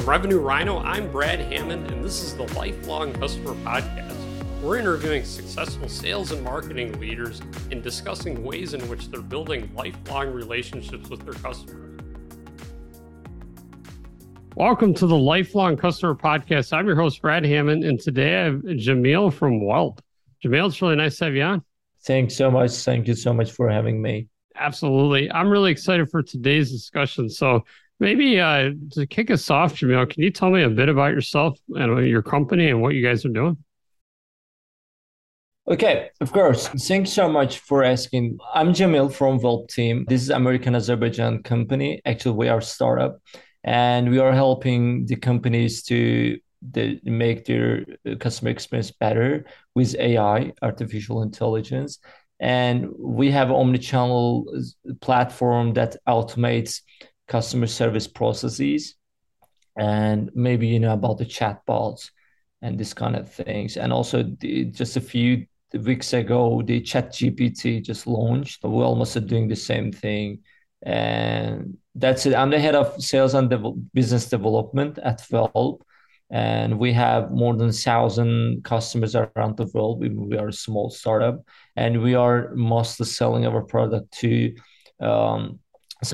From Revenue Rhino, I'm Brad Hammond, and this is the Lifelong Customer Podcast. We're interviewing successful sales and marketing leaders and discussing ways in which they're building lifelong relationships with their customers. Welcome to the Lifelong Customer Podcast. I'm your host, Brad Hammond, and today I have Jamil from Whelp. Jamil, it's really nice to have you on. Thanks so much. Thank you so much for having me. Absolutely. I'm really excited for today's discussion. So, maybe uh, to kick us off, Jamil, can you tell me a bit about yourself and your company and what you guys are doing? Okay, of course. Thanks so much for asking. I'm Jamil from Whelp Team. This is American Azerbaijan company. Actually, we are a startup and we are helping the companies to the, make their customer experience better with AI, artificial intelligence. And we have omni-channel platform that automates customer service processes and maybe you know about the chatbots and this kind of things. And also the, just a few weeks ago, the Chat GPT just launched. We're almost doing the same thing. And that's it. I'm the head of sales and business development at Whelp. And we have more than a thousand customers around the world. We, we are a small startup, and we are mostly selling our product to um,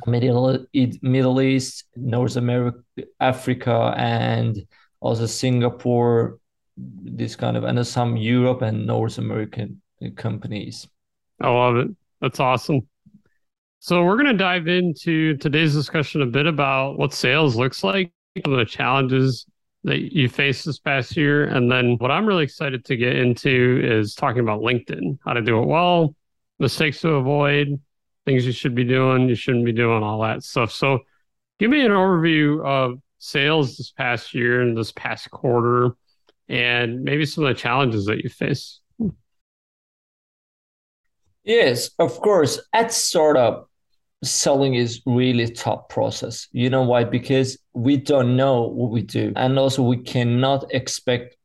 Middle, Middle East, North America, Africa, and also Singapore, this kind of and some Europe and North American companies. I love it. That's awesome. So we're going to dive into today's discussion a bit about what sales looks like, the challenges that you faced this past year, and then what I'm really excited to get into is talking about LinkedIn, how to do it well, mistakes to avoid, things you should be doing, you shouldn't be doing, all that stuff. So give me an overview of sales this past year and this past quarter and maybe some of the challenges that you face. Yes, of course. At startup, selling is really tough process. You know why? Because we don't know what we do, and also we cannot expect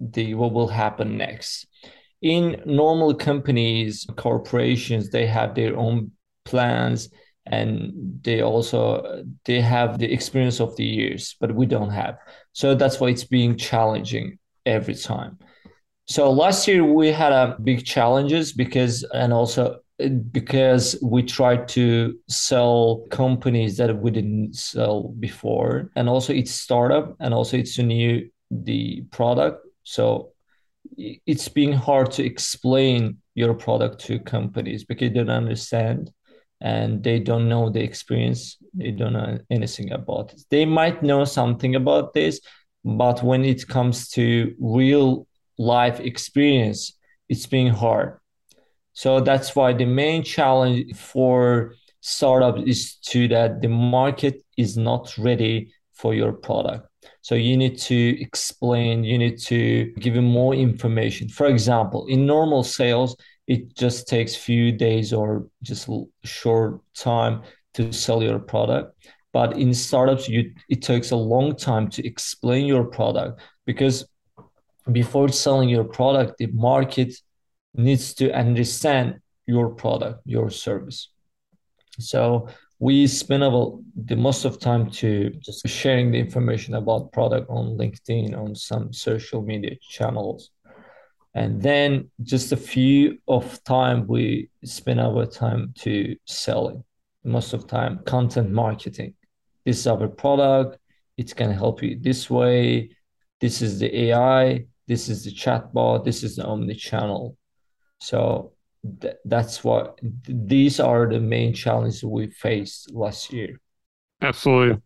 the what will happen next. In normal companies, corporations, they have their own plans and they also they have the experience of the years but we don't have. So that's why it's being challenging every time. So last year we had a big challenges because and also uh, because we tried to sell companies that we didn't sell before. And also it's startup and also it's a new the product. So it's being hard to explain your product to companies because they don't understand and they don't know the experience. They don't know anything about it. They might know something about this but when it comes to real life experience it's being hard. So that's why the main challenge for startups is to that the market is not ready for your product so you need to explain you need to give them more information. For example in normal sales it just takes few days or just short time to sell your product. But in startups you it takes a long time to explain your product because before selling your product the market needs to understand your product your service. So we spend about the most of time to just sharing the information about product on linkedin on some social media channels. And then just a few of time we spend our time to selling most of time content marketing. This is our product. It can help you this way. This is the ai this is the chatbot. This is the omni channel so th- that's what these are the main challenges we faced last year absolutely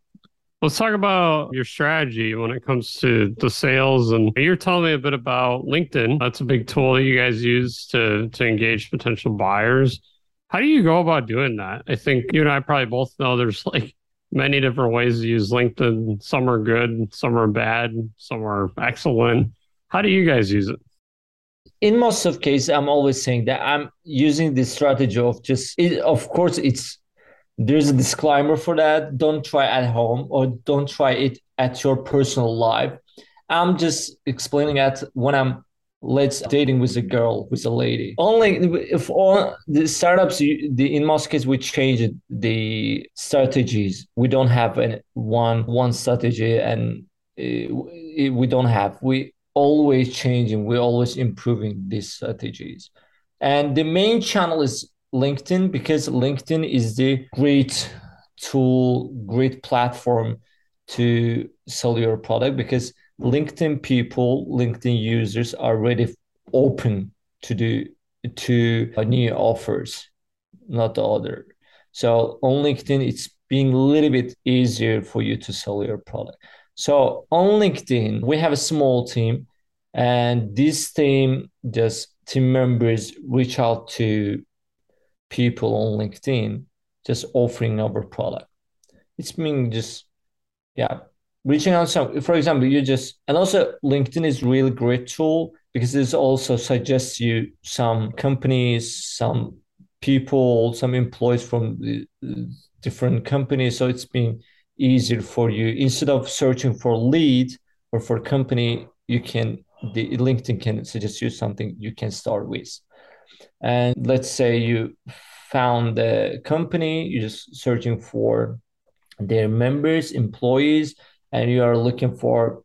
Let's talk about your strategy when it comes to the sales. And you're telling me a bit about LinkedIn. That's a big tool that you guys use to to engage potential buyers. How do you go about doing that? I think you and I probably both know there's like many different ways to use LinkedIn. Some are good, some are bad, some are excellent. How do you guys use it? In most of cases i'm always saying that i'm using this strategy of just it, of course it's there's a disclaimer for that. Don't try at home or don't try it at your personal life. I'm just explaining that when i'm let's dating with a girl with a lady. Only if all the startups the in most cases we change the strategies. We don't have an, one one strategy and uh, we don't have we always changing we're always improving these strategies and the main channel is linkedin because linkedin is the great tool great platform to sell your product because LinkedIn people, LinkedIn users are really open to do to new offers, not the other. So on LinkedIn, it's being a little bit easier for you to sell your product. So on LinkedIn, we have a small team, and this team just team members reach out to people on LinkedIn, just offering our product. It's being just yeah reaching out some for example you just and also linkedin is really great tool because it also suggests you some companies some people some employees from the different companies so it's been easier for you instead of searching for lead or for company you can the linkedin can suggest you something you can start with and let's say you found a company you're just searching for their members employees and you are looking for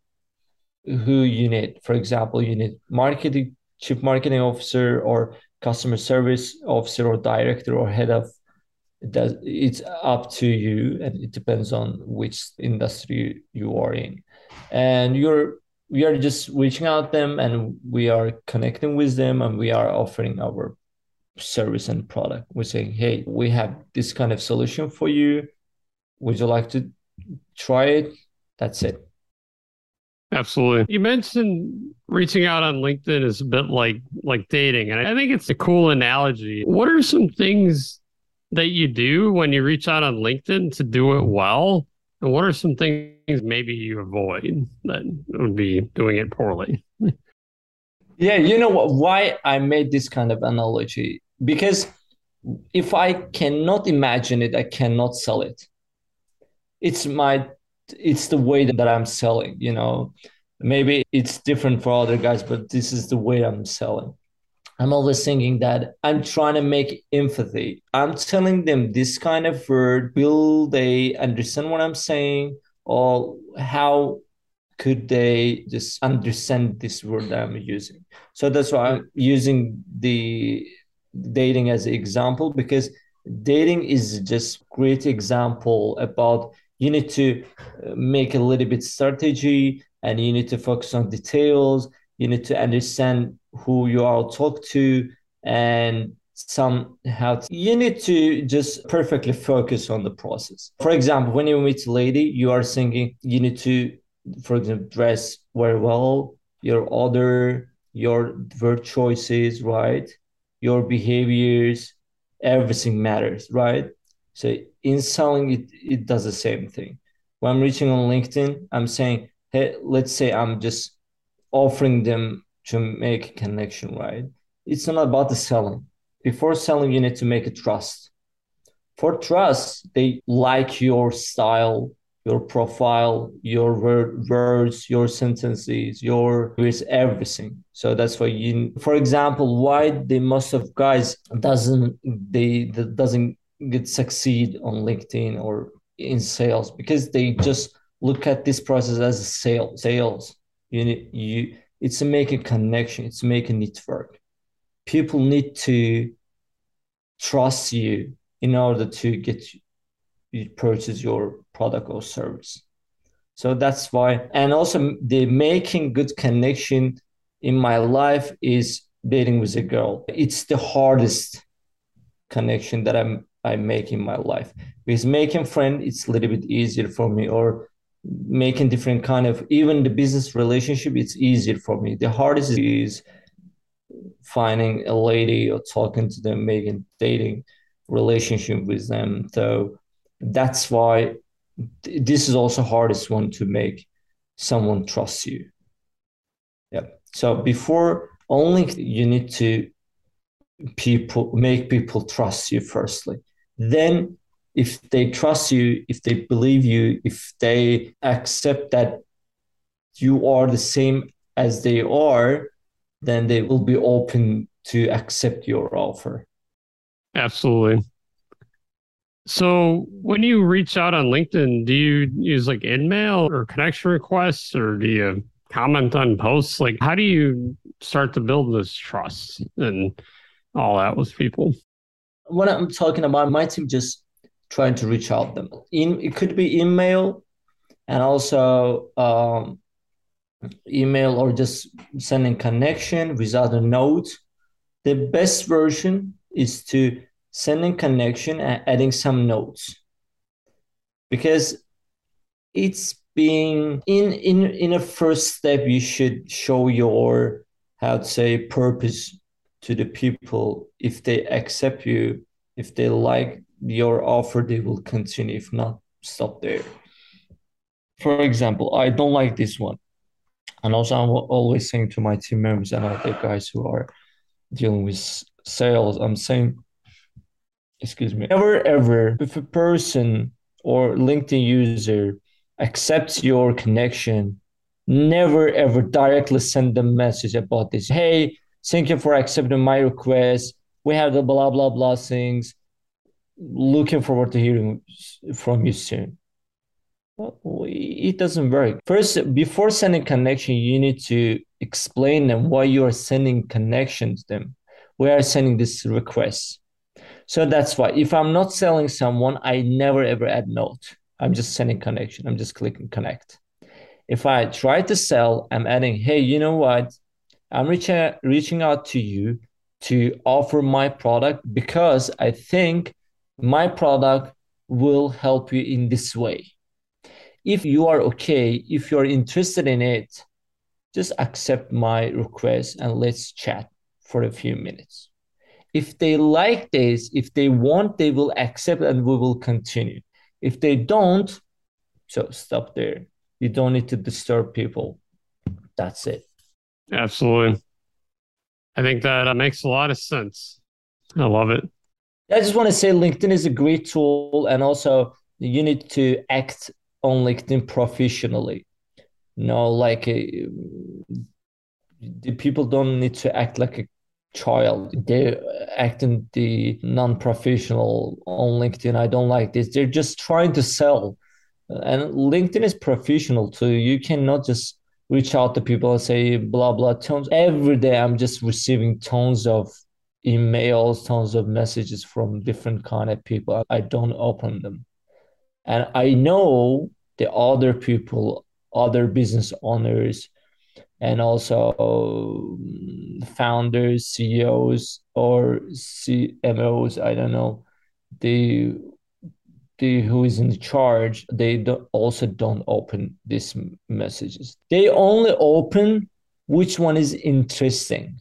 who you need. For example, you need marketing, chief marketing officer, or customer service officer, or director, or head of. It does, it's up to you, and it depends on which industry you are in. And you're we are just reaching out them, and we are connecting with them, and we are offering our service and product. We're saying, hey, we have this kind of solution for you. Would you like to try it? that's it. Absolutely. You mentioned reaching out on LinkedIn is a bit like like dating, and I think it's a cool analogy. What are some things that you do when you reach out on LinkedIn to do it well? And what are some things maybe you avoid that would be doing it poorly? yeah, you know why I made this kind of analogy because if I cannot imagine it, I cannot sell it. It's my it's the way that I'm selling, you know. Maybe it's different for other guys, but this is the way I'm selling. I'm always thinking that I'm trying to make empathy. I'm telling them this kind of word. Will they understand what I'm saying? Or how could they just understand this word that I'm using? So that's why I'm using the dating as an example because dating is just great example about you need to uh, make a little bit strategy and you need to focus on details you need to understand who you are talk to and somehow to, you need to just perfectly focus on the process. For example when you meet a lady you are thinking you need to for example dress very well your order your word choices right? Your behaviors everything matters right? So in selling, it, it does the same thing. When I'm reaching on LinkedIn, I'm saying, hey, let's say I'm just offering them to make a connection, right? It's not about the selling. Before selling, you need to make a trust. For trust, they like your style, your profile, your words, your sentences, your with everything. So that's why you. For example, why the most of guys doesn't they doesn't get succeed on LinkedIn or in sales because they just look at this process as a sale sales. You need you it's make a connection, it's make a network. People need to trust you in order to get you purchase your product or service. So that's why, and also the making good connection in my life is dating with a girl. It's the hardest connection that I'm I make in my life. Because making friend, it's a little bit easier for me, or making different kind of even the business relationship, it's easier for me. The hardest is finding a lady or talking to them, making dating relationship with them. So that's why this is also hardest one to make someone trust you. Yeah. So before only you need to people make people trust you firstly then if they trust you, if they believe you, if they accept that you are the same as they are, then they will be open to accept your offer. Absolutely. So when you reach out on LinkedIn, do you use like InMail or connection requests or do you comment on posts? Like how do you start to build this trust and all that with people? When I'm talking about my team just trying to reach out them. In it could be email and also um, email or just sending connection without a note. The best version is to sending connection and adding some notes because it's being in in in a first step you should show your how to say purpose to the people if they accept you if they like your offer they will continue if not stop there for example i don't like this one and also i'm always saying to my team members and other guys who are dealing with sales i'm saying excuse me, never ever, if a person or LinkedIn user accepts your connection, never ever directly send them message about this. Hey, thank you for accepting my request. We have the blah blah blah things. Looking forward to hearing from you soon. Well, it doesn't work. First, before sending connection, you need to explain them why you are sending connections them. We are sending this request so that's why if I'm not selling someone, I never ever add note. I'm just sending connection. I'm just clicking connect. If I try to sell, I'm adding, hey, you know what? I'm reaching reaching out to you to offer my product because I think my product will help you in this way. If you are okay, if you're interested in it, just accept my request and let's chat for a few minutes if they like this, if they want, they will accept and we will continue. If they don't, so stop there. You don't need to disturb people. That's it. Absolutely. I think that uh, makes a lot of sense. I love it. I just want to say LinkedIn is a great tool, and also you need to act on LinkedIn professionally. no, like a, uh, the people don't need to act like a child. They're acting the non-professional on LinkedIn. I don't like this. They're just trying to sell. And LinkedIn is professional too. You cannot just reach out to people and say blah blah tones. Every day I'm just receiving tons of emails, tons of messages from different kind of people. I don't open them. And I know the other people, other business owners and also um, founders, CEOs, or CMOs. I don't know. The the who is in charge. They don't, also don't open these messages. They only open which one is interesting,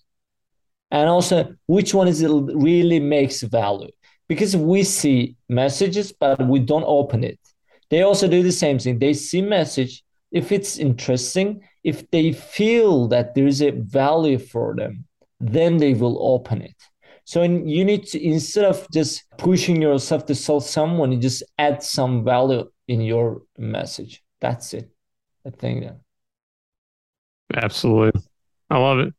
and also which one is it really makes value. Because we see messages, but we don't open it. They also do the same thing. They see message. If it's interesting, if they feel that there is a value for them, then they will open it. So in, you need to instead of just pushing yourself to sell someone, you just add some value in your message. That's it. I think that. Absolutely. I love it.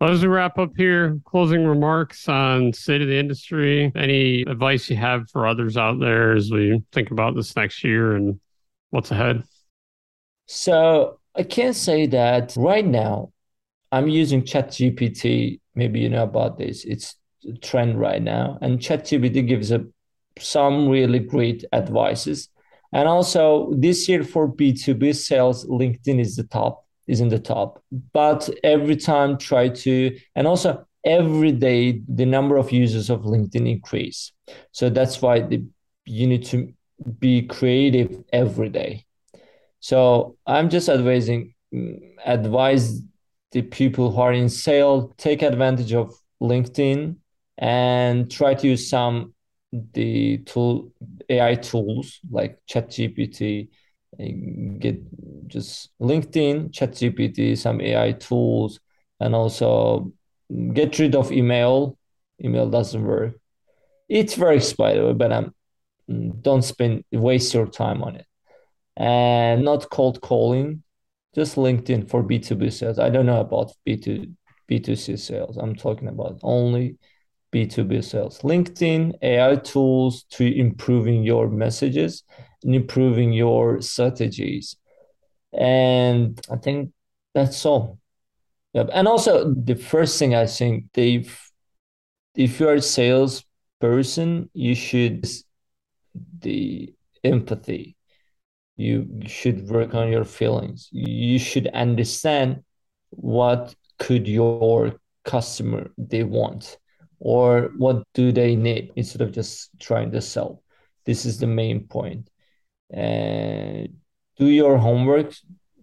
As we wrap up here, closing remarks on state of the industry. Any advice you have for others out there as we think about this next year and what's ahead? So I can say that right now I'm using ChatGPT. Maybe you know about this. It's trend right now, and ChatGPT gives a, some really great advices. And also this year for B2B sales, LinkedIn is the top, is in the top. But every time try to, and also every day the number of users of LinkedIn increase. So that's why the, you need to be creative every day. So I'm just advising mm, advise the people who are in sale take advantage of LinkedIn and try to use some the tool AI tools like ChatGPT. And get just LinkedIn, ChatGPT, some AI tools, and also get rid of email. Email doesn't work. It works by the way, but um, don't spend waste your time on it and not cold calling, just LinkedIn for B2B sales. I don't know about B2, B2C sales. I'm talking about only B2B sales. LinkedIn, AI tools to improving your messages and improving your strategies. And I think that's all. Yep. And also the first thing I think Dave, if you're a sales person, you should the empathy. You should work on your feelings. You should understand what could your customer they want or what do they need instead of just trying to sell this is the main point and do your homework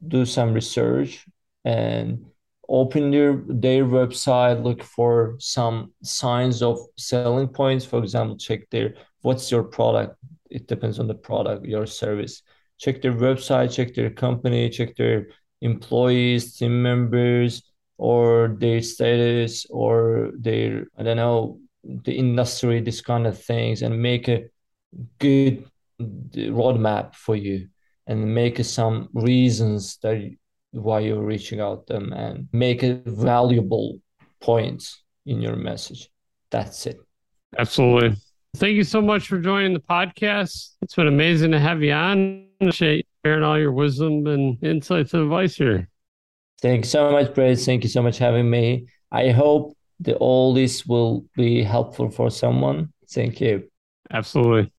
do some research and open their their website look for some signs of selling points. For example check their what's your product. It depends on the product your service. Check their website check their company check their employees team members or their status or their i don't know the industry this kind of things and make a good roadmap for you and make some reasons that why you're reaching out them and make a valuable points in your message. That's it. Absolutely. Thank you so much for joining the podcast. It's been amazing to have you on. Appreciate sharing all your wisdom and insights and advice here. Thank you so much, Brad. Thank you so much having me. I hope that all this will be helpful for someone. Thank you. Absolutely.